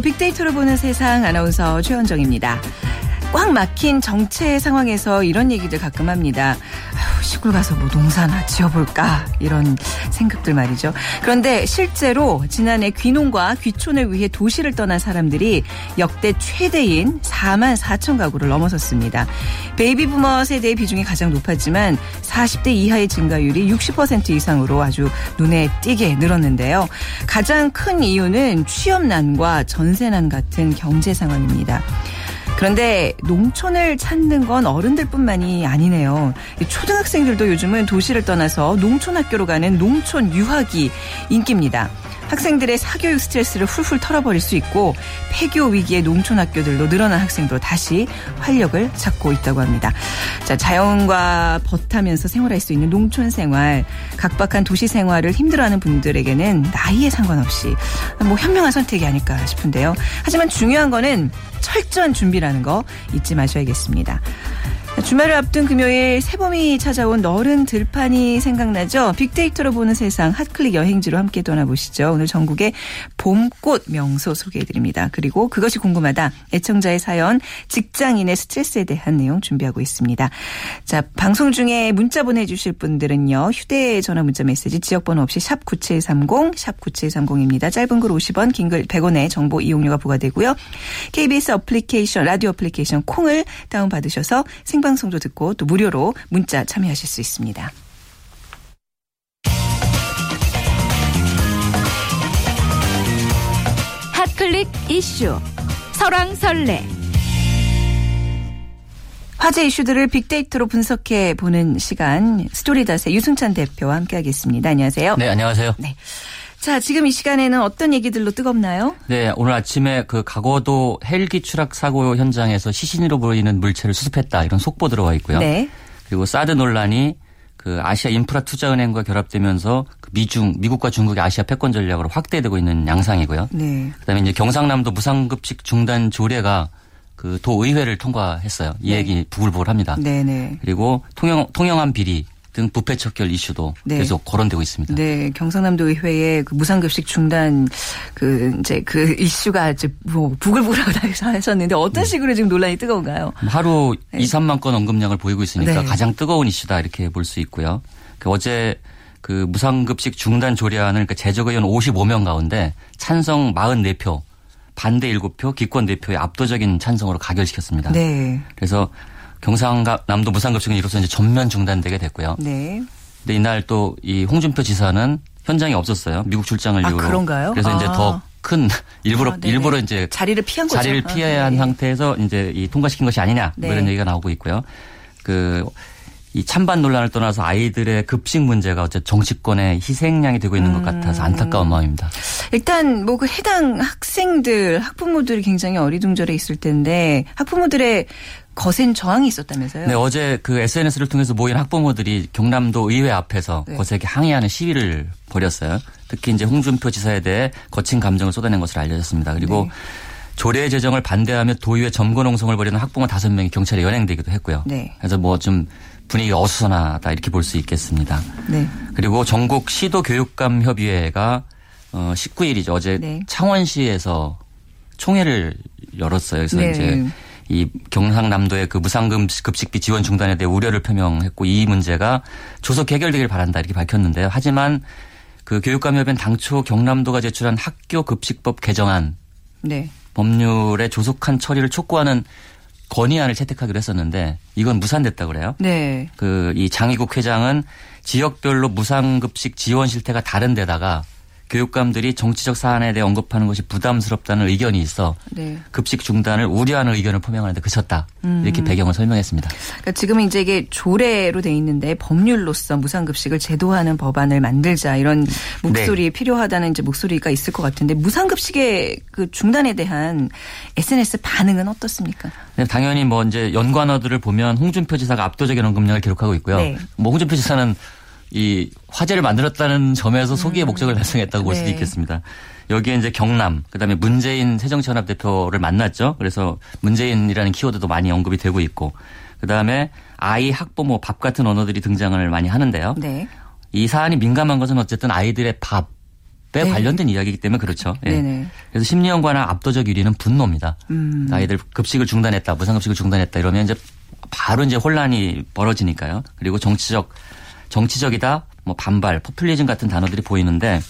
빅데이터로 보는 세상 아나운서 최현정입니다. 꽉 막힌 정체 상황에서 이런 얘기들 가끔 합니다. 시골 가서 뭐 농사나 지어볼까 이런 생각들 말이죠. 그런데 실제로 지난해 귀농과 귀촌을 위해 도시를 떠난 사람들이 역대 최대인 4만 4천 가구를 넘어섰습니다. 베이비부머 세대의 비중이 가장 높았지만 40대 이하의 증가율이 60% 이상으로 아주 눈에 띄게 늘었는데요. 가장 큰 이유는 취업난과 전세난 같은 경제 상황입니다. 그런데 농촌을 찾는 건 어른들뿐만이 아니네요. 초등학생들도 요즘은 도시를 떠나서 농촌 학교로 가는 농촌 유학이 인기입니다. 학생들의 사교육 스트레스를 훌훌 털어버릴 수 있고 폐교 위기의 농촌 학교들로 늘어난 학생들로 다시 활력을 찾고 있다고 합니다. 자, 자연과 벗하면서 생활할 수 있는 농촌 생활, 각박한 도시 생활을 힘들어하는 분들에게는 나이에 상관없이 뭐 현명한 선택이 아닐까 싶은데요. 하지만 중요한 거는 철저한 준비라는 거 잊지 마셔야겠습니다. 주말을 앞둔 금요일 새봄이 찾아온 너른 들판이 생각나죠? 빅데이터로 보는 세상 핫클릭 여행지로 함께 떠나보시죠. 오늘 전국의 봄꽃 명소 소개해드립니다. 그리고 그것이 궁금하다. 애청자의 사연, 직장인의 스트레스에 대한 내용 준비하고 있습니다. 자, 방송 중에 문자 보내주실 분들은요. 휴대전화 문자 메시지 지역번호 없이 샵 9730, 샵 9730입니다. 짧은 글 50원, 긴 글 100원의 정보 이용료가 부과되고요. KBS 어플리케이션, 라디오 어플리케이션 콩을 다운받으셔서 생방 생방송도 듣고 또 무료로 문자 참여하실 수 있습니다. 핫클릭 이슈 설왕설래 화제 이슈들을 빅데이터로 분석해 보는 시간 스토리닷의 유승찬 대표와 함께하겠습니다. 안녕하세요. 네, 안녕하세요. 네. 자, 지금 이 시간에는 어떤 얘기들로 뜨겁나요? 네, 오늘 아침에 그 과거도 헬기 추락 사고 현장에서 시신으로 보이는 물체를 수습했다 이런 속보 들어와 있고요. 네. 그리고 사드 논란이 그 아시아 인프라 투자 은행과 결합되면서 그 미중 미국과 중국의 아시아 패권 전략으로 확대되고 있는 양상이고요. 네. 그다음에 이제 경상남도 무상급식 중단 조례가 그 도의회를 통과했어요. 이 네. 얘기 부글부글합니다. 네네. 네. 그리고 통영 통영한 비리 등 부패 척결 이슈도 네. 계속 거론되고 있습니다. 네, 경상남도 의회의 그 무상급식 중단 그 이제 그 이슈가 이제 뭐 부글부글하고 하셨는데 어떤 네. 식으로 지금 논란이 뜨거운가요? 하루 네. 2, 3만 건 언급량을 보이고 있으니까 네. 가장 뜨거운 이슈다 이렇게 볼 수 있고요. 그 어제 그 무상급식 중단 조례안을 그 재적 의원 55명 가운데 찬성 44표, 반대 7표, 기권 4표의 압도적인 찬성으로 가결시켰습니다. 네. 그래서 경상남도 무상급식은 이로써 이제 전면 중단되게 됐고요. 네. 근데 이날 또 이 홍준표 지사는 현장에 없었어요. 미국 출장을 아, 이유로. 그런가요? 그래서 아. 이제 더 큰 일부러 아, 일부러 이제 자리를 피한 거죠. 자리를 피해야 한 아, 네. 상태에서 이제 이 통과시킨 것이 아니냐 뭐 네. 이런 얘기가 나오고 있고요. 그 이 찬반 논란을 떠나서 아이들의 급식 문제가 어째 정치권의 희생양이 되고 있는 것 같아서 안타까운 마음입니다. 일단 뭐 그 해당 학생들 학부모들이 굉장히 어리둥절해 있을 텐데 학부모들의 거센 저항이 있었다면서요? 네, 어제 그 SNS를 통해서 모인 학부모들이 경남도 의회 앞에서 네. 거세게 항의하는 시위를 벌였어요. 특히 이제 홍준표 지사에 대해 거친 감정을 쏟아낸 것으로 알려졌습니다. 그리고 네. 조례 제정을 반대하며 도의회 점거 농성을 벌이는 학부모 다섯 명이 경찰에 연행되기도 했고요. 네. 그래서 뭐 좀 분위기가 어수선하다 이렇게 볼 수 있겠습니다. 네. 그리고 전국 시도 교육감 협의회가 어 19일이죠. 어제 네. 창원시에서 총회를 열었어요. 그래서 네. 이제 이 경상남도의 그 무상급식비 지원 중단에 대해 우려를 표명했고 이 문제가 조속 해결되길 바란다 이렇게 밝혔는데요. 하지만 그 교육감협의회는 당초 경남도가 제출한 학교 급식법 개정안 네. 법률의 조속한 처리를 촉구하는 건의안을 채택하기로 했었는데 이건 무산됐다고 그래요. 네. 그 이 장희국 회장은 지역별로 무상급식 지원 실태가 다른 데다가 교육감들이 정치적 사안에 대해 언급하는 것이 부담스럽다는 의견이 있어 네. 급식 중단을 우려하는 의견을 표명하는데 그쳤다 음. 이렇게 배경을 설명했습니다. 그러니까 지금은 이제 이게 조례로 돼 있는데 법률로서 무상급식을 제도하는 법안을 만들자 이런 목소리 네. 필요하다는 이제 목소리가 있을 것 같은데 무상급식의 그 중단에 대한 SNS 반응은 어떻습니까? 네, 당연히 뭐 이제 연관어들을 보면 홍준표 지사가 압도적인 언급량을 기록하고 있고요. 네. 뭐 홍준표 지사는 이 화제를 만들었다는 점에서 소기의 음. 목적을 달성했다고 볼 수도 네. 있겠습니다. 여기에 이제 경남, 그다음에 문재인 새정치연합 대표를 만났죠. 그래서 문재인이라는 키워드도 많이 언급이 되고 있고, 그다음에 아이, 학부모, 밥 같은 언어들이 등장을 많이 하는데요. 네. 이 사안이 민감한 것은 어쨌든 아이들의 밥, 네. 관련된 이야기이기 때문에 그렇죠. 예. 그래서 심리연관한 압도적 1위는 분노입니다. 음. 아이들 급식을 중단했다, 무상급식을 중단했다 이러면 이제 바로 이제 혼란이 벌어지니까요. 그리고 정치적 정치적이다, 뭐 반발, 포퓰리즘 같은 단어들이 보이는데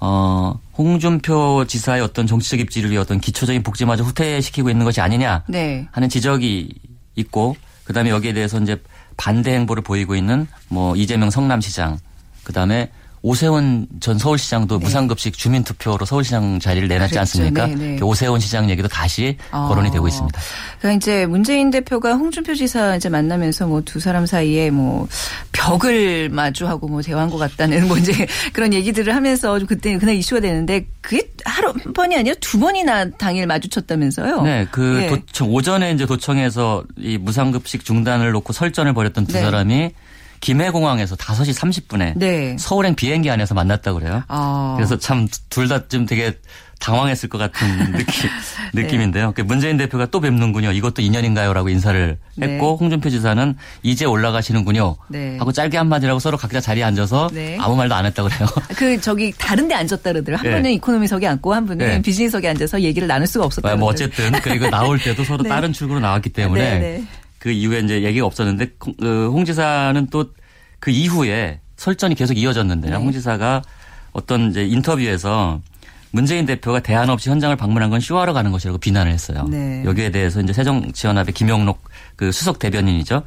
어, 홍준표 지사의 어떤 정치적 입지를 위해 어떤 기초적인 복지마저 후퇴시키고 있는 것이 아니냐 네. 하는 지적이 있고 그다음에 여기에 대해서 이제 반대 행보를 보이고 있는 뭐 이재명 성남시장 그다음에 오세훈 전 서울시장도 네. 무상급식 주민투표로 서울시장 자리를 내놨지 그렇죠. 않습니까? 네, 네. 오세훈 시장 얘기도 다시 어. 거론이 되고 있습니다. 그러니까 이제 문재인 대표가 홍준표 지사 이제 만나면서 뭐 두 사람 사이에 뭐 벽을 마주하고 뭐 대화한 것 같다는 뭐 이제 그런 얘기들을 하면서 그때 그날 이슈가 되는데 그게 하루 한 번이 아니라 두 번이나 당일 마주쳤다면서요? 네, 그 네. 도청 오전에 이제 도청에서 이 무상급식 중단을 놓고 설전을 벌였던 두 네. 사람이 김해공항에서 5시 30분에 네. 서울행 비행기 안에서 만났다고 그래요. 아. 그래서 참 둘 다 좀 되게 당황했을 것 같은 느낌, 네. 느낌인데요. 그 문재인 대표가 또 뵙는군요. 이것도 인연인가요 라고 인사를 네. 했고 네. 홍준표 지사는 이제 올라가시는군요. 네. 하고 짧게 한마디라고 서로 각자 자리에 앉아서 네. 아무 말도 안 했다고 그래요. 그 저기 다른 데 앉았다 그러더라고요. 한 네. 분은 이코노미석에 앉고 한 분은 비즈니스석에 앉아서 얘기를 나눌 수가 없었다. 뭐 어쨌든 그리고 나올 때도 서로 다른 출구로 나왔기 때문에 그 이후에 이제 얘기가 없었는데 그홍 지사는 또 그 이후에 설전이 계속 이어졌는데요. 네. 홍 지사가 어떤 이제 인터뷰에서 문재인 대표가 대안 없이 현장을 방문한 건 쇼하러 가는 것이라고 비난을 했어요. 네. 여기에 대해서 이제 새정치연합의 김영록 그 수석 대변인이죠.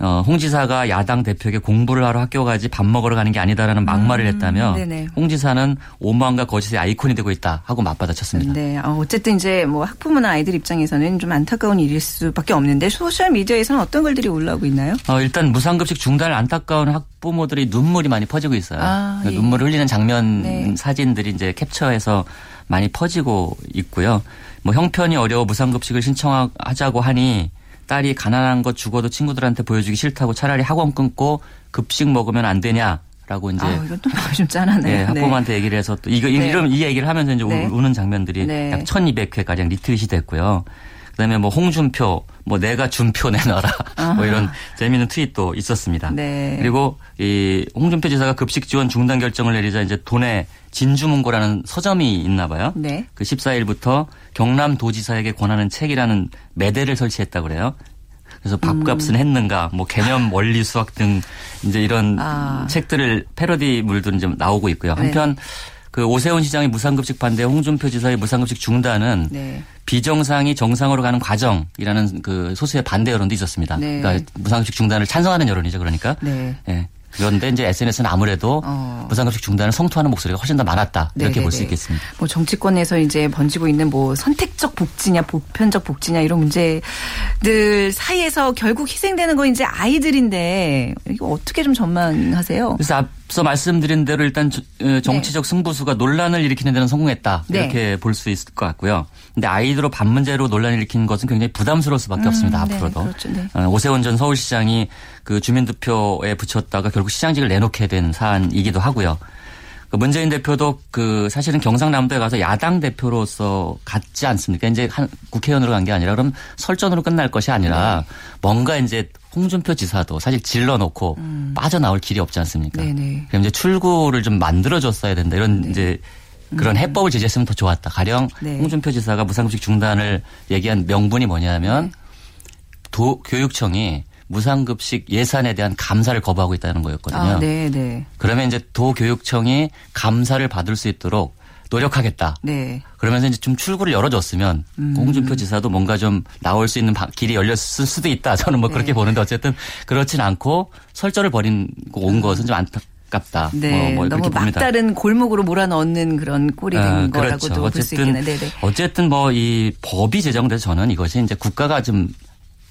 어, 홍 지사가 야당 대표에게 공부를 하러 학교 가지 밥 먹으러 가는 게 아니다라는 막말을 음, 했다며 음, 홍 지사는 오만과 거짓의 아이콘이 되고 있다 하고 맞받아쳤습니다. 네. 어, 어쨌든 이제 뭐 학부모나 아이들 입장에서는 좀 안타까운 일일 수밖에 없는데 소셜 미디어에서는 어떤 글들이 올라오고 있나요? 어, 일단 무상급식 중단을 안타까운 학부모들이 눈물이 많이 퍼지고 있어요. 아, 그러니까 예. 눈물을 흘리는 장면 네. 사진들이 이제 캡처해서 많이 퍼지고 있고요. 뭐 형편이 어려워 무상급식을 신청하자고 하니 딸이 가난한 거 죽어도 친구들한테 보여주기 싫다고 차라리 학원 끊고 급식 먹으면 안 되냐. 라고 이제. 아, 이건 또좀 짠하네. 네, 학부모한테 네. 얘기를 해서 또 이거, 네. 이런 이 얘기를 하면서 이제 네. 우는 장면들이 네. 약 1200회가량 리트윗이 됐고요. 그다음에 뭐 홍준표, 뭐 내가 준표 내놔라. 뭐 이런 재미있는 트윗도 있었습니다. 네. 그리고 이 홍준표 지사가 급식 지원 중단 결정을 내리자 이제 돈에 진주문고라는 서점이 있나 봐요. 네. 그 14일부터 경남도지사에게 권하는 책이라는 매대를 설치했다고 그래요. 그래서 밥값은 음. 했는가, 뭐 개념 원리 수학 등 이제 이런 아. 책들을 패러디물들은 좀 나오고 있고요. 네. 한편 네. 그 오세훈 시장의 무상급식 반대 홍준표 지사의 무상급식 중단은 네. 비정상이 정상으로 가는 과정이라는 그 소수의 반대 여론도 있었습니다. 네. 그러니까 무상급식 중단을 찬성하는 여론이죠. 그러니까. 네. 네. 그런데 이제 SNS는 아무래도 어. 무상급식 중단을 성토하는 목소리가 훨씬 더 많았다 이렇게 볼 수 있겠습니다. 뭐 정치권에서 이제 번지고 있는 뭐 선택적 복지냐 보편적 복지냐 이런 문제들 사이에서 결국 희생되는 건 이제 아이들인데 이거 어떻게 좀 전망하세요? 그래서 앞서 말씀드린 대로 일단 어, 정치적 네. 승부수가 논란을 일으키는 데는 성공했다 네. 이렇게 볼 수 있을 것 같고요. 근데 아이들로 밥 문제로 논란을 일으키는 것은 굉장히 부담스러울 수밖에 음, 없습니다. 네, 앞으로도 그렇죠, 네. 어, 오세훈 전 서울시장이 그 주민투표에 붙였다가 결국 시장직을 내놓게 된 사안이기도 하고요. 그 문재인 대표도 그 사실은 경상남도에 가서 야당 대표로서 갔지 않습니까? 이제 한 국회의원으로 간 게 아니라 그럼 설전으로 끝날 것이 아니라 네. 뭔가 이제 홍준표 지사도 사실 질러놓고 음. 빠져나올 길이 없지 않습니까? 네네. 그럼 이제 출구를 좀 만들어줬어야 된다 이런 네. 이제 그런 음. 해법을 제시했으면 더 좋았다. 가령 네. 홍준표 지사가 무상급식 중단을 얘기한 명분이 뭐냐면 네. 도 교육청이 무상급식 예산에 대한 감사를 거부하고 있다는 거였거든요. 아, 네, 네. 그러면 이제 도교육청이 감사를 받을 수 있도록 노력하겠다. 네. 그러면서 이제 좀 출구를 열어줬으면 음. 홍준표 지사도 뭔가 좀 나올 수 있는 길이 열렸을 수도 있다. 저는 뭐 네. 그렇게 보는데 어쨌든 그렇진 않고 설전을 벌이고 온 음. 것은 좀 안타 깝다. 네. 뭐, 뭐 너무 막다른 골목으로 몰아넣는 그런 꼴이 된 어, 거라고도 그렇죠. 볼수 있겠네요. 네네. 어쨌든 뭐 이 법이 제정돼서 저는 이것이 이제 국가가 좀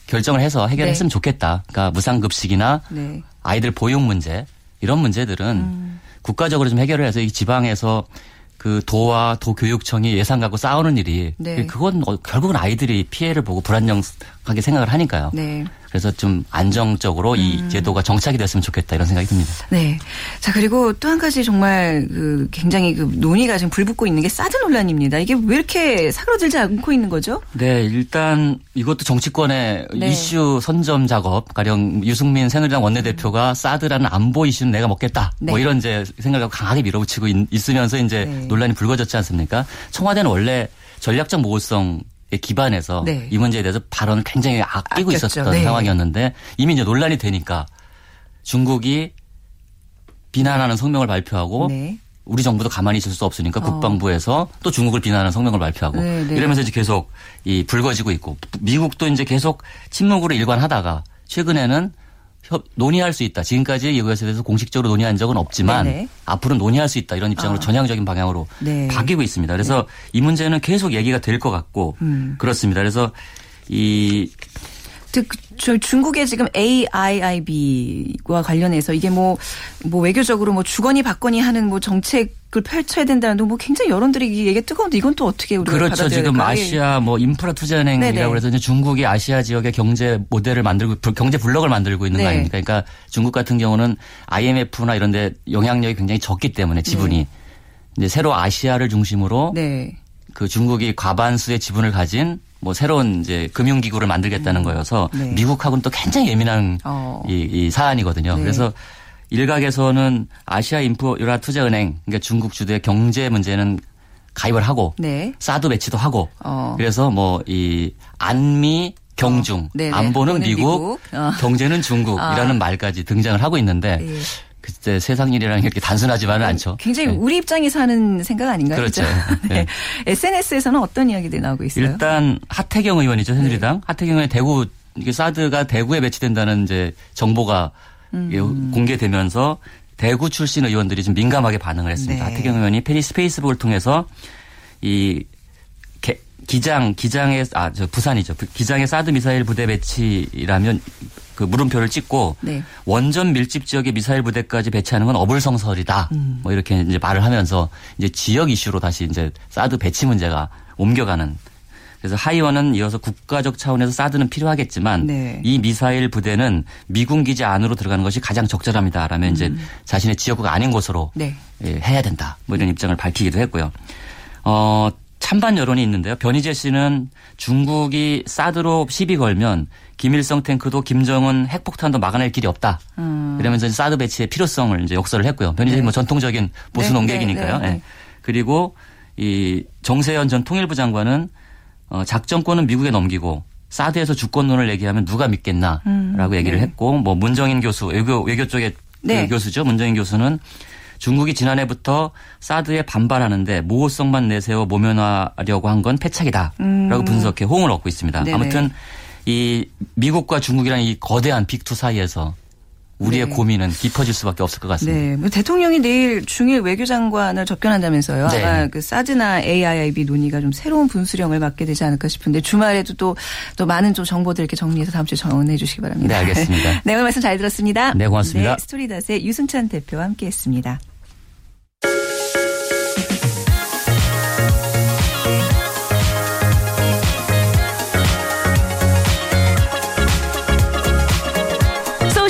결정을 해서 해결했으면 네. 좋겠다. 그러니까 무상급식이나 네. 아이들 보육 문제 이런 문제들은 음. 국가적으로 좀 해결을 해서 이 지방에서 그 도와 도교육청이 예산 갖고 싸우는 일이 네. 그건 어, 결국은 아이들이 피해를 보고 불안정하게 생각을 하니까요. 네. 그래서 좀 안정적으로 이 음. 제도가 정착이 됐으면 좋겠다 이런 생각이 듭니다. 네. 자, 그리고 또 한 가지 정말 그 굉장히 그 논의가 지금 불붙고 있는 게 사드 논란입니다. 이게 왜 이렇게 사그러들지 않고 있는 거죠? 네, 일단 이것도 정치권의 네. 이슈 선점 작업, 가령 유승민 새누리당 원내대표가 사드라는 안보 이슈는 내가 먹겠다. 네. 뭐 이런 이제 생각을 강하게 밀어붙이고 있, 으면서 이제 네. 논란이 불거졌지 않습니까? 청와대는 원래 전략적 모호성 에 기반해서 네. 이 문제에 대해서 발언을 굉장히 아끼고 아꼈죠. 있었던 네. 상황이었는데 이미 이제 논란이 되니까 중국이 비난하는 성명을 발표하고 네. 우리 정부도 가만히 있을 수 없으니까 어. 국방부에서 또 중국을 비난하는 성명을 발표하고 네, 네. 이러면서 이제 계속 이 불거지고 있고 미국도 이제 계속 침묵으로 일관하다가 최근에는 협- 논의할 수 있다. 지금까지 이것에 대해서 공식적으로 논의한 적은 없지만 네네. 앞으로 논의할 수 있다. 이런 입장으로 아. 전향적인 방향으로 네. 바뀌고 있습니다. 그래서 이 문제는 계속 얘기가 될 것 같고 음. 그렇습니다. 그래서 이 그, 저 중국의 지금 AIIB와 관련해서 이게 뭐, 뭐 외교적으로 뭐 주거니 받거니 하는 뭐 정책을 펼쳐야 된다는 둥뭐 굉장히 여론들이 이 얘기가 뜨거운데 이건 또 어떻게 우리가 그렇죠. 지금 될까요? 아시아 뭐 인프라 투자은행이라고. 해서 이제 중국이 아시아 지역의 경제 모델을 만들고 불- 경제 블록을 만들고 있는 네. 거 아닙니까? 그러니까 중국 같은 경우는 IMF나 이런 데 영향력이 굉장히 적기 때문에 지분이 이제 새로 아시아를 중심으로 네. 그 중국이 과반수의 지분을 가진 뭐 새로운 이제 금융기구를 만들겠다는 거여서 네. 미국하고는 또 굉장히 예민한 어. 이, 이 사안이거든요. 네. 그래서 일각에서는 아시아 인프라 투자은행 그러니까 중국 주도의 경제 문제는 가입을 하고 네. 사드 배치도 하고 어. 그래서 뭐 이 안미 경중 어, 안보는 미국, 미국, 어. 경제는 중국이라는 아. 말까지 등장을 하고 있는데 예. 그때 세상 게 이렇게 단순하지만은 않죠. 굉장히 네. 우리 입장에서 하는 생각 아닌가요? 그렇죠. 네. 네. SNS에서는 어떤 이야기들이 나오고 있어요? 일단 하태경 의원이죠 새누리당 네. 하태경 의원 대구 이게 사드가 대구에 배치된다는 이제 정보가 음. 공개되면서 대구 출신 의원들이 좀 민감하게 반응을 했습니다. 네. 하태경 의원이 페이스 페이스북을 통해서 이 개- 기장 기장의 아저 부산이죠 부- 기장의 사드 미사일 부대 배치라면 그 물음표를 찍고 네. 원전 밀집 지역에 미사일 부대까지 배치하는 건 어불성설이다. 음. 뭐 이렇게 이제 말을 하면서 이제 지역 이슈로 다시 이제 사드 배치 문제가 옮겨가는. 그래서 하 의원은 이어서 국가적 차원에서 사드는 필요하겠지만 네. 이 미사일 부대는 미군 기지 안으로 들어가는 것이 가장 적절합니다라면 이제 자신의 지역구가 아닌 곳으로 네. 예, 해야 된다. 뭐 이런 입장을 밝히기도 했고요. 어, 찬반 여론이 있는데요. 변희재 씨는 중국이 사드로 시비 걸면 김일성 탱크도 김정은 핵폭탄도 막아낼 길이 없다. 음. 그러면서 사드 배치의 필요성을 이제 역설을 했고요. 변희재 씨 네. 뭐 전통적인 보수 네, 농객이니까요. 네, 네, 예. 네. 그리고 이 정세현 전 통일부 장관은 어, 작전권은 미국에 넘기고 사드에서 주권론을 얘기하면 누가 믿겠나라고 음, 얘기를 네. 했고 뭐 문정인 교수 외교 외교 쪽에 그 네. 교수죠. 문정인 교수는 중국이 지난해부터 사드에 반발하는데 모호성만 내세워 모면하려고 한 건 패착이다라고 음. 분석해 호응을 얻고 있습니다. 네네. 아무튼 이 미국과 중국이라는 이 거대한 빅투 사이에서 우리의 네. 고민은 깊어질 수밖에 없을 것 같습니다. 네. 뭐 대통령이 내일 중일 외교장관을 접견한다면서요. 네. 아마 그 사드나 AIIB 논의가 좀 새로운 분수령을 맞게 되지 않을까 싶은데 주말에도 또, 또 많은 좀 정보들 이렇게 정리해서 다음 주에 전해 주시기 바랍니다. 네, 알겠습니다. 네, 오늘 말씀 잘 들었습니다. 네, 고맙습니다. 네, 스토리닷의 유승찬 대표와 함께 했습니다.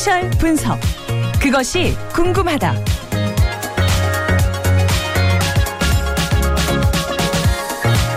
소셜 분석. 그것이 궁금하다.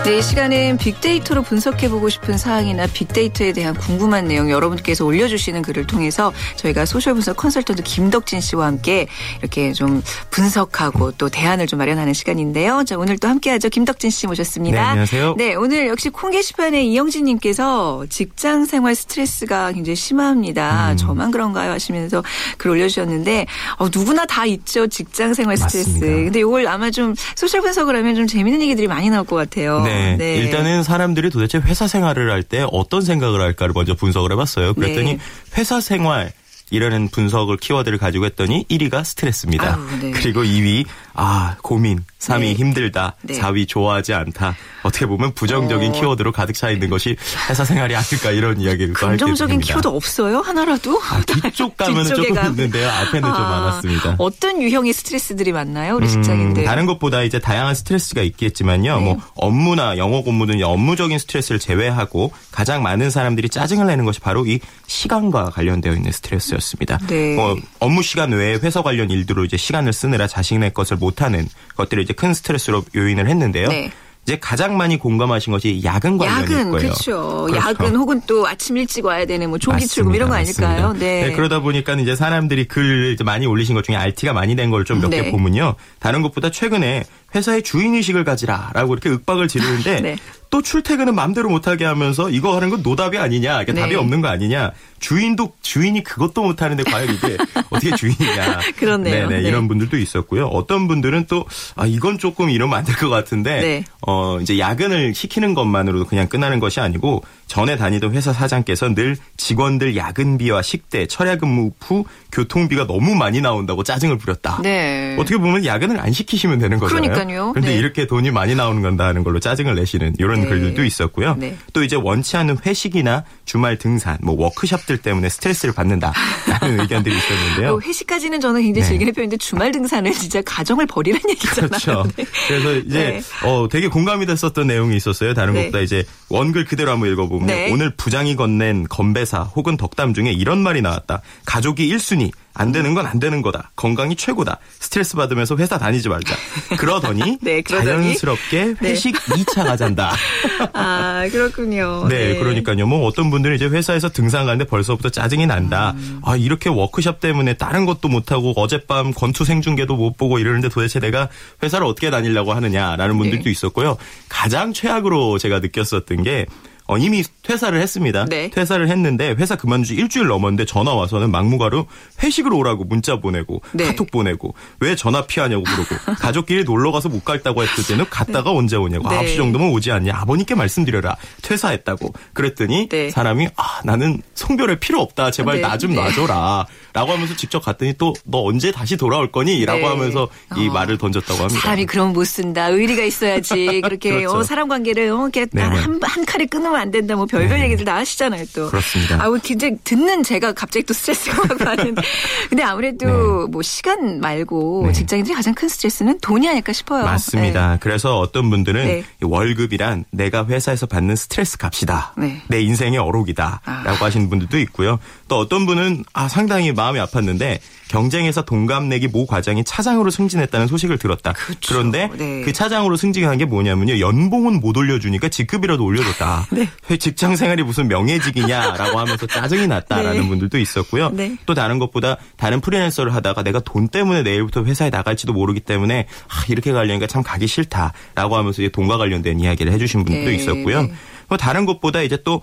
네, 이 시간은 빅데이터로 분석해보고 싶은 사항이나 빅데이터에 대한 궁금한 내용 여러분께서 올려주시는 글을 통해서 저희가 소셜 분석 컨설턴트 김덕진 씨와 함께 이렇게 좀 분석하고 또 대안을 좀 마련하는 시간인데요. 자, 오늘 또 함께하죠. 김덕진 씨 모셨습니다. 네, 안녕하세요. 네, 오늘 역시 콩 게시판에 이영진 님께서 직장 생활 스트레스가 굉장히 심합니다. 음. 저만 그런가요? 하시면서 글 올려주셨는데 어, 누구나 다 있죠. 직장 생활 스트레스. 맞습니다. 근데 이걸 아마 좀 소셜 분석을 하면 좀 재밌는 얘기들이 많이 나올 것 같아요. 네. 일단은 사람들이 도대체 회사 생활을 할 때 어떤 생각을 할까를 먼저 분석을 해봤어요. 그랬더니 네. 회사 생활 이라는 분석을 키워드를 가지고 했더니 1위가 스트레스입니다. 아유, 네. 그리고 2위 아 고민, 3위 네. 힘들다, 네. 4위 좋아하지 않다. 어떻게 보면 부정적인 어. 키워드로 가득 차 있는 것이 회사 생활이 아닐까 이런 이야기를 또 하게 긍정적인. 키워드 없어요? 하나라도? 아, 뒤쪽 뒤쪽에 조금 가면. 있는데요. 앞에는 좀 아, 많았습니다. 어떤 유형의 스트레스들이 많나요? 우리 직장인들. 음, 다른 것보다 이제 다양한 스트레스가 있겠지만요. 네. 뭐 업무나 영어 공부 등 업무적인 스트레스를 제외하고 가장 많은 사람들이 짜증을 내는 것이 바로 이 시간과 관련되어 있는 스트레스였습니다. 네. 어, 업무 시간 외에 회사 관련 일들로 이제 시간을 쓰느라 자신의 것을 못 하는 것들을 이제 큰 스트레스로 요인을 했는데요. 네. 이제 가장 많이 공감하신 것이 야근 관련일 야근, 거예요. 그렇죠. 야근 혹은 또 아침 일찍 와야 되는 뭐 조기 출근. 이런 거 아닐까요? 맞습니다. 네. 그러다 보니까 이제 사람들이 글 이제 많이 올리신 것 중에 RT가 많이 된 걸 좀 몇개 네. 보면요. 다른 것보다 최근에 회사의 주인의식을 가지라라고 이렇게 윽박을 지르는데 네. 또 출퇴근은 마음대로 못하게 하면서 이거 하는 건 노답이 아니냐, 그러니까 네. 답이 없는 거 아니냐. 주인도 주인이 그것도 못하는데 과연 이게 어떻게 주인이냐. 그렇네요. 네네, 네. 이런 분들도 있었고요. 어떤 분들은 또 아, 이건 조금 이러면 안 될 것 같은데 네. 어, 이제 야근을 시키는 것만으로도 그냥 끝나는 것이 아니고 전에 다니던 회사 사장께서 늘 직원들 야근비와 식대, 철야 근무 후 교통비가 너무 많이 나온다고 짜증을 부렸다. 네. 어떻게 보면 야근을 안 시키시면 되는 거잖아요. 그러니까요. 그런데 네. 이렇게 돈이 많이 나오는 건다 하는 걸로 짜증을 내시는 이런 네. 글들도 있었고요. 네. 또 이제 원치 않는 회식이나 주말 등산, 뭐 워크숍들 때문에 스트레스를 받는다라는 의견들이 있었는데요. 어, 회식까지는 저는 굉장히 네. 즐기는 편인데 주말 등산은 진짜 가정을 버리는 얘기잖아요. 그렇죠. 네. 그래서 이제 네. 어 되게 공감이 됐었던 내용이 있었어요. 다른 네. 것보다 이제 원글 그대로 한번 읽어보면 네. 오늘 부장이 건넨 건배사 혹은 덕담 중에 이런 말이 나왔다. 가족이 1순위. 안 되는 건 안 되는 거다. 건강이 최고다. 스트레스 받으면서 회사 다니지 말자. 그러더니, 네, 그러더니. 자연스럽게 네. 회식 2차 가잔다. 아, 그렇군요. 네, 그러니까요. 뭐 어떤 분들은 이제 회사에서 등산 가는데 벌써부터 짜증이 난다. 음. 아, 이렇게 워크숍 때문에 다른 것도 못하고 어젯밤 권투 생중계도 못 보고 이러는데 도대체 내가 회사를 어떻게 다니려고 하느냐라는 분들도 네. 있었고요. 가장 최악으로 제가 느꼈었던 게 어, 이미 퇴사를 했습니다. 네. 퇴사를 했는데 회사 그만두지 일주일 넘었는데 전화 와서는 막무가로 회식을 오라고 문자 보내고 네. 카톡 보내고 왜 전화 피하냐고 그러고 가족끼리 놀러 가서 못 갔다고 했을 때는 갔다가 언제 오냐고 네. 9시 정도면 오지 않냐 아버님께 말씀드려라 퇴사했다고 그랬더니 네. 사람이 아 나는 송별회 필요 없다 제발 네. 나좀 네. 놔줘라 라고 하면서 직접 갔더니 또 너 언제 다시 돌아올 거니? 라고 네. 하면서 이 어. 말을 던졌다고 합니다. 사람이 그럼 못 쓴다. 의리가 있어야지. 그렇게 그렇죠. 어, 사람 관계를 어, 이렇게. 한, 한 칼에 끊으면 안 된다. 뭐 별별 얘기들 다 하시잖아요, 또. 그렇습니다. 아우 굉장히 듣는 제가 갑자기 또 스트레스가 막 받는데. 근데 아무래도 뭐 시간 말고 네. 직장인들이 가장 큰 스트레스는 돈이 아닐까 싶어요. 맞습니다. 그래서 어떤 분들은 네. 이 월급이란 내가 회사에서 받는 스트레스 값이다. 네. 내 인생의 어록이다. 아. 라고 하시는 분들도 있고요. 또 어떤 분은 아 상당히 마음이 아팠는데 경쟁에서 동갑내기 모 과장이 차장으로 승진했다는 소식을 들었다. 그쵸. 런데 네. 그 차장으로 승진한 게 뭐냐면요. 연봉은 못 올려주니까 직급이라도 올려줬다. 네. 회- 직장 생활이 무슨 명예직이냐라고 하면서 짜증이 났다라는 네. 분들도 있었고요. 네. 또 다른 것보다 다른 프리랜서를 하다가 내가 돈 때문에 내일부터 회사에 나갈지도 모르기 때문에 아, 이렇게 가려니까 참 가기 싫다라고 하면서 이제 돈과 관련된 이야기를 해주신 분들도 네, 있었고요. 네. 뭐 다른 것보다 이제 또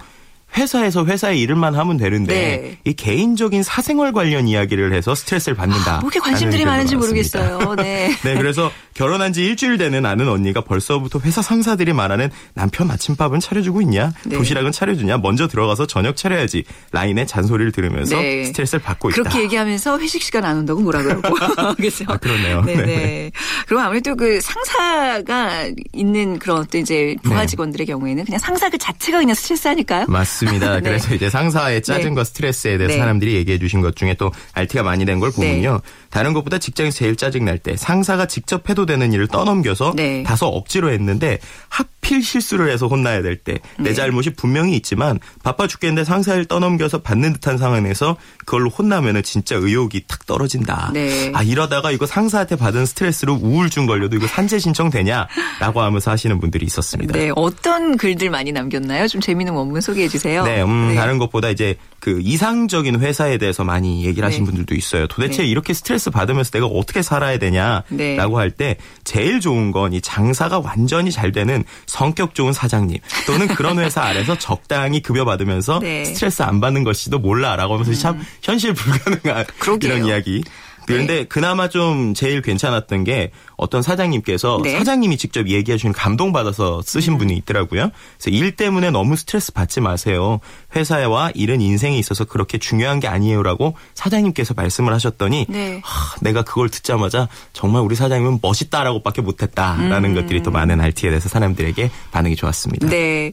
회사에서 회사의 일을만 하면 되는데 네. 이 개인적인 사생활 관련 이야기를 해서 스트레스를 받는다. 뭐 이렇게 관심들이 많은지 모르겠어요. 네. 네, 그래서 결혼한 지 일주일 되는 아는 언니가 벌써부터 회사 상사들이 말하는 남편 아침밥은 차려주고 있냐? 네. 도시락은 차려주냐? 먼저 들어가서 저녁 차려야지. 라인의 잔소리를 들으면서 네. 스트레스를 받고 있다. 그렇게 얘기하면서 회식 시간 안 온다고 뭐라 그러고. 그죠? 아, 그러네요. 네네. 네. 그리고 아무래도 그 상사가 있는 그런 어떤 이제 부하 네. 직원들의 경우에는 그냥 상사 그 자체가 그냥 스트레스 아닐까요? 맞습니다. 네. 그래서 이제 상사의 짜증과 스트레스에 대해 네. 사람들이 얘기해 주신 것 중에 또 RT가 많이 된 걸 보면요. 다른 것보다 직장에서 제일 짜증 날 때 상사가 직접 해도 되는 일을 떠넘겨서 네. 다소 억지로 했는데 하필 실수를 해서 혼나야 될 때내 네. 잘못이 분명히 있지만 바빠 죽겠는데 상사를 떠넘겨서 받는 듯한 상황에서 그걸로 혼나면은 진짜 의욕이 탁 떨어진다. 네. 아 이러다가 이거 상사한테 받은 스트레스로 우울증 걸려도 이거 산재 신청 되냐라고 하면서 하시는 분들이 있었습니다. 네. 어떤 글들 많이 남겼나요? 좀 재미있는 원문 소개해 주세요. 네, 음, 다른 것보다 이제 그 이상적인 회사에 대해서 많이 얘기를 하신 네. 분들도 있어요. 도대체 네. 이렇게 스트레스 받으면서 내가 어떻게 살아야 되냐라고 네. 할때 제일 좋은 건 이 장사가 완전히 잘 되는 성격 좋은 사장님 또는 그런 회사 아래서 적당히 급여 받으면서 네. 음. 스트레스 안 받는 것이도 몰라라고 하면서 참 현실 불가능한 그러게요. 이런 이야기 그런데 네. 그나마 좀 제일 괜찮았던 게 어떤 사장님께서 네. 음. 사장님이 직접 얘기해 주신 감동받아서 쓰신 분이 있더라고요. 그래서 일 때문에 너무 스트레스 받지 마세요. 회사와 일은 인생에 있어서 그렇게 중요한 게 아니에요라고 사장님께서 말씀을 하셨더니 네. 하, 내가 그걸 듣자마자 정말 우리 사장님은 멋있다라고밖에 못했다라는 음. 것들이 또 많은 RT에 대해서 사람들에게 반응이 좋았습니다. 네.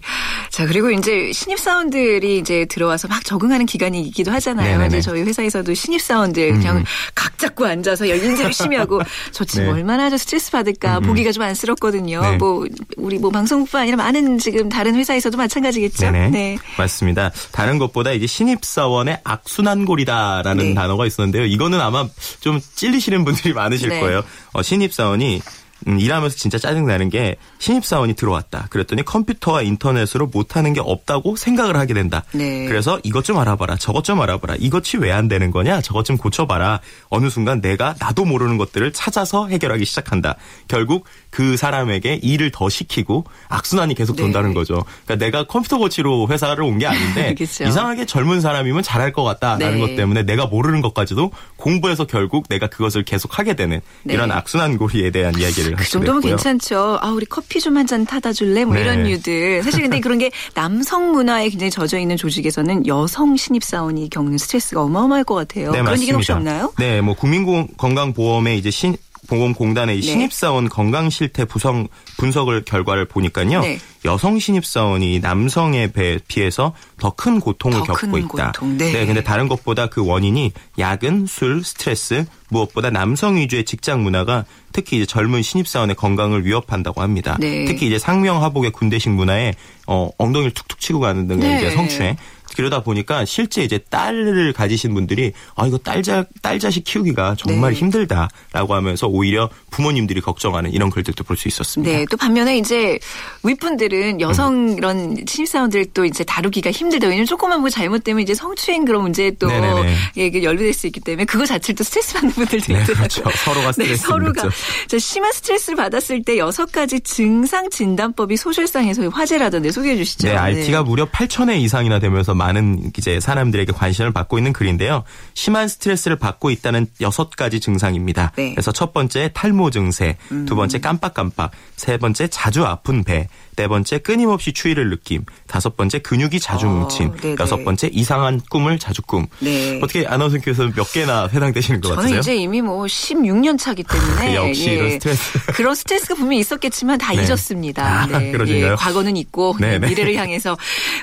자, 그리고 이제 신입 사원들이 이제 들어와서 막 적응하는 기간이기도 하잖아요. 네네네. 음. 이제 저희 회사에서도 신입 사원들 그냥 각 잡고 앉아서 열린지 열심히 하고 저 지금 네. 얼마나 저 스트레스 받을까 보기가 좀 안쓰럽거든요. 네. 뭐 우리 뭐 방송국뿐 아니라 많은 지금 다른 회사에서도 마찬가지겠죠. 네네. 네. 맞습니다. 다른 것보다 이제 신입 사원의 악순환골이다라는 네. 단어가 있었는데요. 이거는 아마 좀 찔리시는 분들이 많으실 네. 거예요. 어, 신입 사원이 음, 일하면서 진짜 짜증나는 게 신입사원이 들어왔다. 그랬더니 컴퓨터와 인터넷으로 못하는 게 없다고 생각을 하게 된다. 네. 그래서 이것 좀 알아봐라. 저것 좀 알아봐라. 이것이 왜 안 되는 거냐? 저것 좀 고쳐봐라. 어느 순간 내가 나도 모르는 것들을 찾아서 해결하기 시작한다. 결국 그 사람에게 일을 더 시키고 악순환이 계속 네. 돈다는 거죠. 그러니까 내가 컴퓨터 고치로 회사를 온 게 아닌데 그쵸. 이상하게 젊은 사람이면 잘할 것 같다라는 네. 것 때문에 내가 모르는 것까지도 공부해서 결국 내가 그것을 계속 하게 되는 네. 이런 악순환 고리에 대한 이야기를 그 하게 정도면 됐고요. 괜찮죠. 아, 우리 커피 좀 한 잔 타다 줄래? 뭐 네. 이런 류들. 사실 근데 그런 게 남성 문화에 굉장히 젖어 있는 조직에서는 여성 신입 사원이 겪는 스트레스가 어마어마할 것 같아요. 그런 얘기는 혹시 없나요? 네, 뭐 국민건강보험의 이제 신 보험공단의 이 네. 신입사원 건강 실태 부성 분석을 결과를 보니까요. 네. 여성 신입사원이 남성에 배- 비해서 더 큰 고통을 더 겪고 큰 있다. 고통, 네. 근데 다른 것보다 그 원인이 야근, 술, 스트레스, 무엇보다 남성 위주의 직장 문화가 특히 이제 젊은 신입사원의 건강을 위협한다고 합니다. 네. 특히 이제 상명하복의 군대식 문화에 어, 엉덩이를 툭툭 치고 가는 등의 네. 이제 성추행 그러다 보니까 실제 이제 딸을 가지신 분들이 아 이거 딸자 딸 자식 키우기가 정말 네. 힘들다라고 하면서 오히려 부모님들이 걱정하는 이런 글들도 볼 수 있었습니다. 네, 또 반면에 이제 윗분들은 여성 음. 이런 신입사원들 또 이제 다루기가 힘들다. 왜냐면 조금만 뭐 잘못되면 이제 성추행 그런 문제에 또 네네네. 예, 이게 연루될 수 있기 때문에 그거 자체를 또 스트레스 받는 분들도 네, 있더라고요. 그렇죠. 서로가 네, 스트레스 서로가 받죠. 자, 심한 스트레스를 받았을 때 여섯 가지 증상 진단법이 소셜상에서 화제라던데 소개해 주시죠. 네, RT가 무려 8천회 이상이나 되면서 많은 이제 사람들에게 관심을 받고 있는 글인데요. 심한 스트레스를 받고 있다는 여섯 가지 증상입니다. 네. 음. 그래서 첫 번째 탈모 증세, 두 번째 깜빡깜빡, 세 번째 자주 아픈 배, 네 번째 끊임없이 추위를 느낌, 다섯 번째 근육이 자주 어, 뭉침, 네네. 여섯 번째 이상한 꿈을 자주 꿈. 네. 어떻게 아나운서께서 몇 개나 해당되시는 것 저는 같으세요? 이제 이미 뭐 16년 차기 때문에 역시 이런 스트레스. 그런 스트레스가 분명히 있었겠지만 다 네. 잊었습니다. 아, 그러신가요? 과거는 있고 네, 네. 미래를 향해서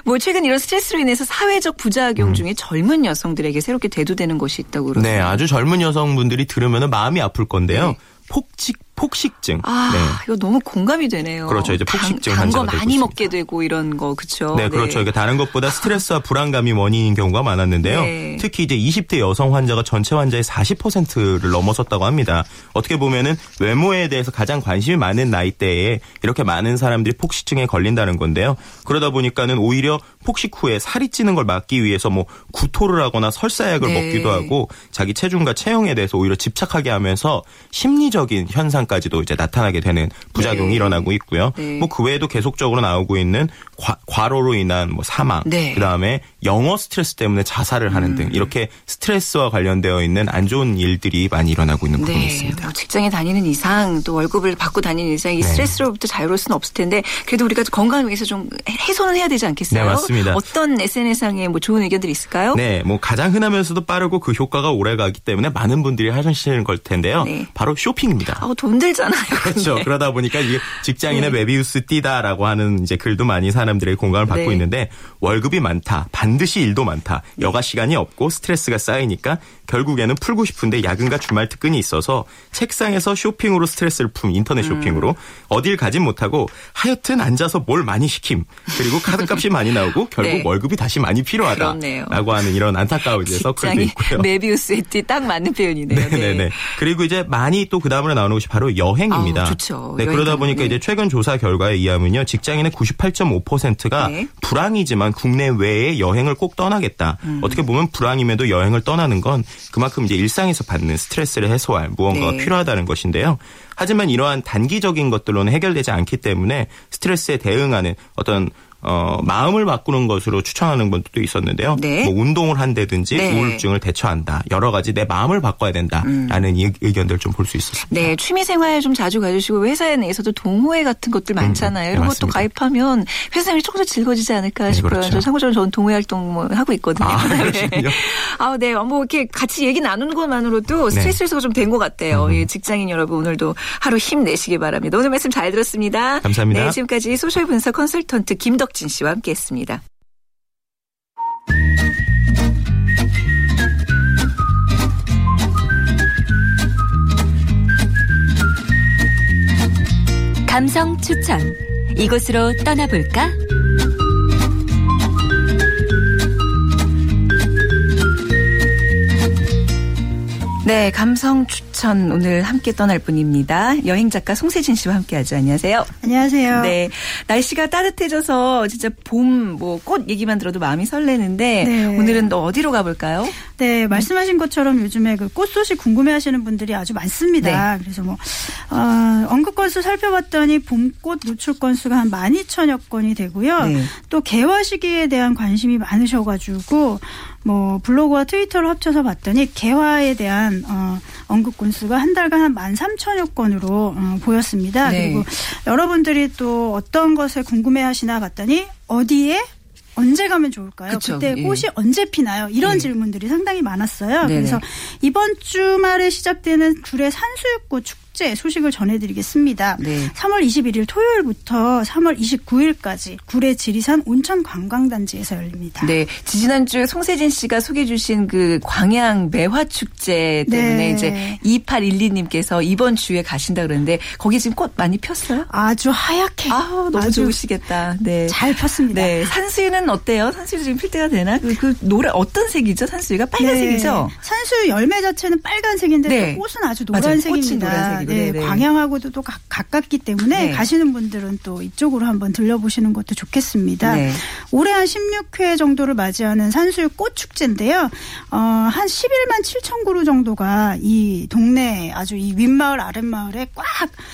뭐 최근 이런 스트레스로 인해서 사회적 부작용 중에 젊은 여성들에게 새롭게 대두되는 것이 있다고 그러네요. 음. 네, 아주 젊은 여성분들이 들으면 마음이 아플 건데요. 네. 폭식, 폭식증. 아, 네. 이거 너무 공감이 되네요. 그렇죠. 이제 폭식증 단거 환자가 되고 많이 있습니다. 먹게 되고 이런 거 그렇죠. 네, 그렇죠. 그러니까 다른 것보다 스트레스와 불안감이 원인인 경우가 많았는데요. 네. 특히 이제 20대 여성 환자가 전체 환자의 40%를 넘어섰다고 합니다. 어떻게 보면은 외모에 대해서 가장 관심이 많은 나이대에 이렇게 많은 사람들이 폭식증에 걸린다는 건데요. 그러다 보니까는 오히려 폭식 후에 살이 찌는 걸 막기 위해서 뭐 구토를 하거나 설사약을 네. 먹기도 하고 자기 체중과 체형에 대해서 오히려 집착하게 하면서 심리적인 현상 까지도 이제 나타나게 되는 부작용이 네. 일어나고 있고요. 네. 뭐그 외에도 계속적으로 나오고 있는 과, 과로로 인한 뭐 사망, 네. 그 다음에 영어 스트레스 때문에 자살을 하는 음. 등 이렇게 스트레스와 관련되어 있는 안 좋은 일들이 많이 일어나고 있는 부분이 네, 있습니다. 뭐 직장에 다니는 이상 또 월급을 받고 다니는 이상 이 네. 스트레스로부터 자유로울 수는 없을 텐데 그래도 우리가 건강을 위해서 좀 해소는 해야 되지 않겠어요? 네, 맞습니다. 어떤 SNS상에 뭐 좋은 의견들이 있을까요? 네, 뭐 가장 흔하면서도 빠르고 그 효과가 오래 가기 때문에 많은 분들이 하시는 걸 텐데요. 네. 바로 쇼핑입니다. 아우 돈 들잖아요. 그렇죠. 근데. 그러다 보니까 이게 직장인의 메비우스 띠다라고 하는 이제 글도 많이 사람들의 공감을 받고 네. 있는데 월급이 많다, 반드시 일도 많다, 여가 시간이 없고 스트레스가 쌓이니까 결국에는 풀고 싶은데 야근과 주말 특근이 있어서 책상에서 쇼핑으로 스트레스를 품 인터넷 음. 쇼핑으로 어딜 가진 못하고 하여튼 앉아서 뭘 많이 시킴 그리고 카드값이 많이 나오고 결국 네. 월급이 다시 많이 그렇네요. 필요하다라고 하는 이런 안타까운 이제 서클도 있고요. 메비우스의 띠딱 맞는 표현이네요. 네네네. 그리고 이제 많이 또 그 다음으로 나오는 것이 바로 여행입니다. 아우, 좋죠. 네, 그러다 보니까 네. 이제 최근 조사 결과에 의하면요. 직장인의 98.5%가 네. 불황이지만 국내 외에 여행을 꼭 떠나겠다. 음. 어떻게 보면 불황임에도 여행을 떠나는 건 그만큼 이제 일상에서 받는 스트레스를 해소할 무언가가 네. 필요하다는 것인데요. 하지만 이러한 단기적인 것들로는 해결되지 않기 때문에 스트레스에 대응하는 어떤 어, 마음을 바꾸는 것으로 추천하는 분들도 있었는데요. 네. 뭐 운동을 한다든지 네. 우울증을 대처한다. 여러 가지 내 마음을 바꿔야 된다라는 이 의견들 좀볼 수 있었습니다. 네, 취미 생활 좀 자주 가주시고 회사 내에서도 동호회 같은 것들 많잖아요. 네, 이런 것도. 가입하면 회사 생활이 조금 더 즐거워지지 않을까 네, 싶어요. 그렇죠. 저 참고적으로 저는 동호회 활동 뭐 하고 있거든요. 아, 그러시군요. 아, 네. 뭐 이렇게 같이 얘기 나누는 것만으로도 스트레스 해소가 좀 된 것 같아요. 음. 예, 직장인 여러분 오늘도 하루 힘내시기 바랍니다. 오늘 말씀 잘 들었습니다. 감사합니다. 네, 지금까지 소셜 분석 컨설턴트 김덕진 씨와 함께했습니다. 감성 추천. 이곳으로 떠나볼까? 네, 감성 추천 오늘 함께 떠날 분입니다. 여행 작가 송세진 씨와 함께하죠. 안녕하세요. 안녕하세요. 네, 날씨가 따뜻해져서 진짜 봄 뭐 꽃 얘기만 들어도 마음이 설레는데 네. 오늘은 또 어디로 가볼까요? 네, 말씀하신 것처럼 요즘에 그 꽃 소식 궁금해하시는 분들이 아주 많습니다. 그래서 뭐 어, 언급 건수 살펴봤더니 봄꽃 노출 건수가 한 12,000여 건이 되고요. 네. 또 개화 시기에 대한 관심이 많으셔가지고 뭐 블로그와 트위터를 합쳐서 봤더니 개화에 대한 어, 언급 건수가 한 달간 한 13,000여 건으로 어, 보였습니다. 네. 그리고 여러분들이 또 어떤 것을 궁금해하시나 봤더니 어디에 언제 가면 좋을까요? 그쵸, 그때 예. 꽃이 언제 피나요? 이런 예. 질문들이 상당히 많았어요. 네네. 그래서 이번 주말에 시작되는 굴의 산수유꽃 축제 소식을 전해드리겠습니다. 네. 3월 21일 토요일부터 3월 29일까지 굴의 지리산 온천 관광단지에서 열립니다. 네, 지난주에 송세진 씨가 소개해 주신 그 광양 매화 축제 때문에 네. 이제 2812님께서 이번 주에 가신다 그러는데 거기 지금 꽃 많이 폈어요? 아주 하얗게 아우, 너무 아주 좋으시겠다. 네. 잘 폈습니다. 네, 산수유는 어때요? 산수유 지금 필 때가 되나? 그, 그 노래 어떤 색이죠? 산수유가 빨간색이죠? 네. 산수 열매 자체는 빨간색인데 네. 또 꽃은 아주. 노란색입니다. 꽃이 노란색이고. 네, 네네. 광양하고도 또 가, 가깝기 때문에 네. 가시는 분들은 또 이쪽으로 한번 들려보시는 것도 좋겠습니다. 네. 올해 한 16회 정도를 맞이하는 산수유 꽃 축제인데요. 어, 한 11만 7천 그루 정도가 이 동네 아주 이 윗마을 아랫마을에 꽉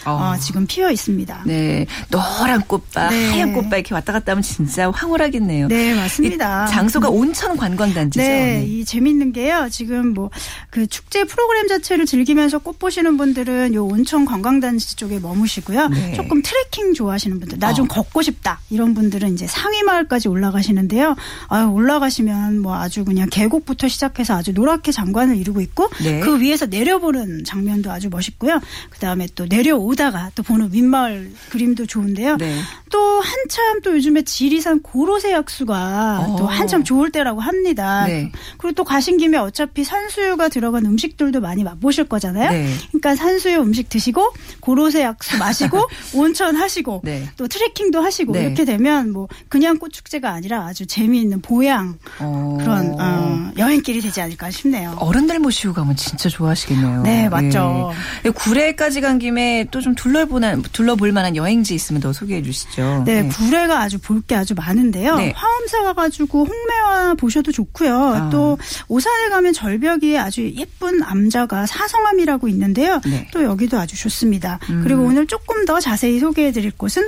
어, 어. 지금 피어 있습니다. 네, 노란 꽃밭, 네. 하얀 꽃밭 이렇게 왔다 갔다 하면 진짜 황홀하겠네요. 네, 맞습니다. 이 장소가 온천 관광단지죠? 네, 이 재밌는 게요. 지금 뭐 그 축제 프로그램 자체를 즐기면서 꽃 보시는 분들은 요 온천 관광단지 쪽에 머무시고요. 네. 조금 트레킹 좋아하시는 분들, 나좀 어. 걷고 싶다 이런 분들은 이제 상위 마을까지 올라가시는데요. 아유, 올라가시면 뭐 아주 그냥 계곡부터 시작해서 아주 노랗게 장관을 이루고 있고 네. 그 위에서 내려보는 장면도 아주 멋있고요. 그 다음에 또 내려오다가 또 보는 윗마을 그림도 좋은데요. 네. 또 한참 또 요즘에 지리산 고로쇠 약수가 어. 또 한참 좋을 때라고 합니다. 네. 그리고 또 가신 김에 어차피 산수유가 들어간 음식들도 많이 맛보실 거잖아요. 네. 그러니까 산수유 음식 드시고 고로쇠 약수 마시고 온천 하시고 네. 또 트레킹도 하시고 네. 이렇게 되면 뭐 그냥 꽃 축제가 아니라 아주 재미있는 보양 어. 그런 어, 여행길이 되지 않을까 싶네요. 어른들 모시고 가면 진짜 좋아하시겠네요. 네, 맞죠. 예. 구례까지 간 김에 또 좀 둘러볼 둘러볼 만한 여행지 있으면 더 소개해 주시죠. 네, 구례가 아주 볼 게 아주 많은데요. 네. 화엄사 가가지고 홍매화 보셔도 좋고요. 아. 또 오산에 가면 절벽이 아주 예쁜 암자가 사성암이라고 있는데요. 네. 또 여기 도 아주 좋습니다. 음. 그리고 오늘 조금 더 자세히 소개해 드릴 곳은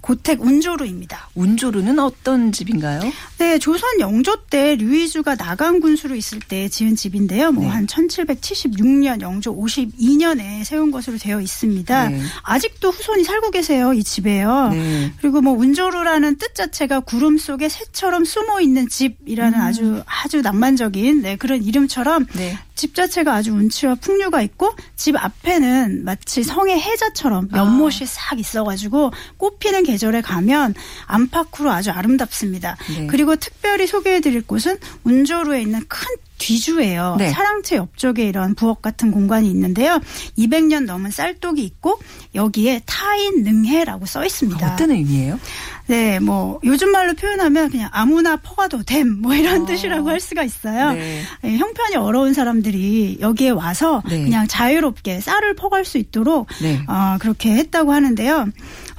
고택 운조루입니다. 운조루는 어떤 집인가요? 네, 조선 영조 때 류이주가 나강 군수로 있을 때 지은 집인데요. 뭐 네. 한 1776년 영조 52년에 세운 것으로 되어 있습니다. 네. 아직도 후손이 살고 계세요, 이 집에요. 네. 그리고 뭐 운조루라는 뜻 자체가 구름 속에 새처럼 숨어 있는 집이라는 아주 아주 낭만적인 네, 그런 이름처럼 네. 집 자체가 아주 운치와 풍류가 있고 집 앞에는 마치 성의 해자처럼 연못이 싹 있어가지고 꽃피는 계절에 가면 안팎으로 아주 아름답습니다. 네. 그리고 특별히 소개해드릴 곳은 운조루에 있는 큰 뒤주예요. 네. 사랑채 옆쪽에 이런 부엌 같은 공간이 있는데요. 200년 넘은 쌀독이 있고 여기에 타인 능해라고 써 있습니다. 어떤 의미예요? 네, 뭐 요즘 말로 표현하면 그냥 아무나 퍼가도 됨 뭐 이런 뜻이라고 할 수가 있어요. 아. 네. 네, 형편이 어려운 사람들이 여기에 와서 네. 그냥 자유롭게 쌀을 퍼갈 수 있도록 네. 어, 그렇게 했다고 하는데요.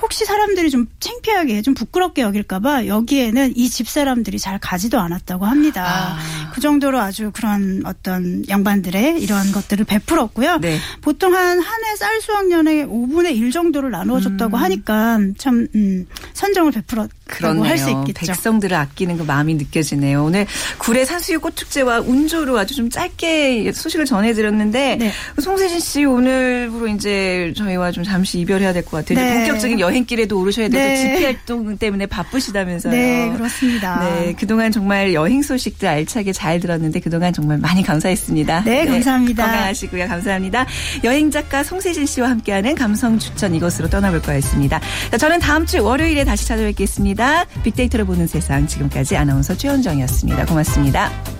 혹시 사람들이 좀 창피하게 좀 부끄럽게 여길까봐 여기에는 이 집 사람들이 잘 가지도 않았다고 합니다. 아. 그 정도로 아주 그런 어떤 양반들의 이러한 것들을 베풀었고요. 네. 보통 한 한 해 쌀 수확년에 5분의 1 정도를 나누어줬다고 음. 하니까 참 음, 선정을 베풀었다고 할 수 있겠죠. 백성들을 아끼는 그 마음이 느껴지네요. 오늘 구례 산수유 꽃축제와 운조로 아주 좀 짧게 소식을 전해드렸는데 네. 송세진 씨 오늘부로 이제 저희와 좀 잠시 이별해야 될 것 같아요. 네. 본격적인 여행길에도 오르셔야 되고 네. 집회 활동 때문에 바쁘시다면서요. 네, 그렇습니다. 네, 그동안 정말 여행 소식들 알차게 잘 들었는데 그동안 정말 많이 감사했습니다. 네, 네 감사합니다. 건강하시고요. 감사합니다. 여행 작가 송세진 씨와 함께하는 감성 추천 이곳으로 떠나볼 거였습니다. 저는 다음 주 월요일에 다시 찾아뵙겠습니다. 빅데이터를 보는 세상 지금까지 아나운서 최현정이었습니다. 고맙습니다.